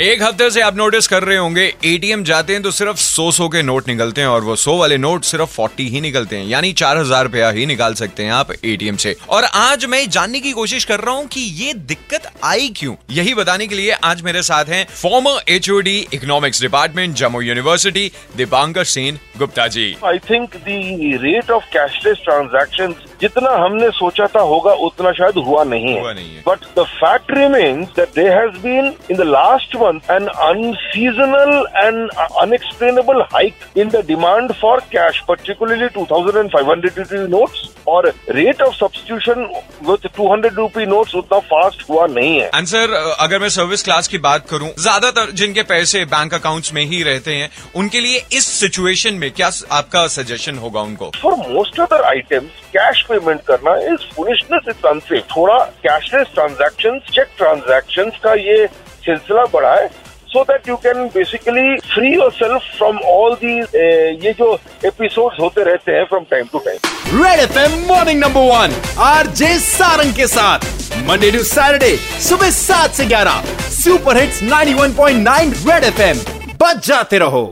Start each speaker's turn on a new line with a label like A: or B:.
A: एक हफ़्ते से आप नोटिस कर रहे होंगे एटीएम जाते हैं तो सिर्फ़ सौ सौ के नोट निकलते हैं और वो सौ वाले नोट सिर्फ़ फोर्टी ही निकलते हैं, यानी चार हज़ार रुपया ही निकाल सकते हैं आप एटीएम से। और आज मैं जानने की कोशिश कर रहा हूँ कि ये दिक्कत आई क्यों? यही बताने के लिए आज मेरे साथ हैं former H economics department Jammu university Dipankar Sen Gupta ji.
B: I think the rate of cashless transaction जितना हमने सोचा था होगा उतना शायद हुआ नहीं है। But the fact remain that there has been in the last month an unseasonal and unexplainable hike in the demand for cash particularly two thousand and five hundred notes और rate of substitution with 200 rupee note उतना fast हुआ नहीं है।
A: Answer अगर मैं service class की बात करूँ ज़्यादातर जिनके पैसे बैंक अकाउंट्स में ही रहते हैं उनके लिए इस सिचुएशन में क्या आपका सजेशन होगा उनको?
B: For most other items cash payment करना इज़ फुलिशनेस इज़ अनसेफ थोड़ा कैशलेस ट्रांजेक्शन चेक ट्रांजेक्शन का ये सिलसिला बढ़ा है। So that you can basically free yourself from all the ये जो एपिसोड होते रहते हैं from time to time
C: red F M morning number one R J Sarang के साथ मंडे टू सैटरडे सुबह सात से ग्यारह super hits 91.9 red F M बच जाते रहो।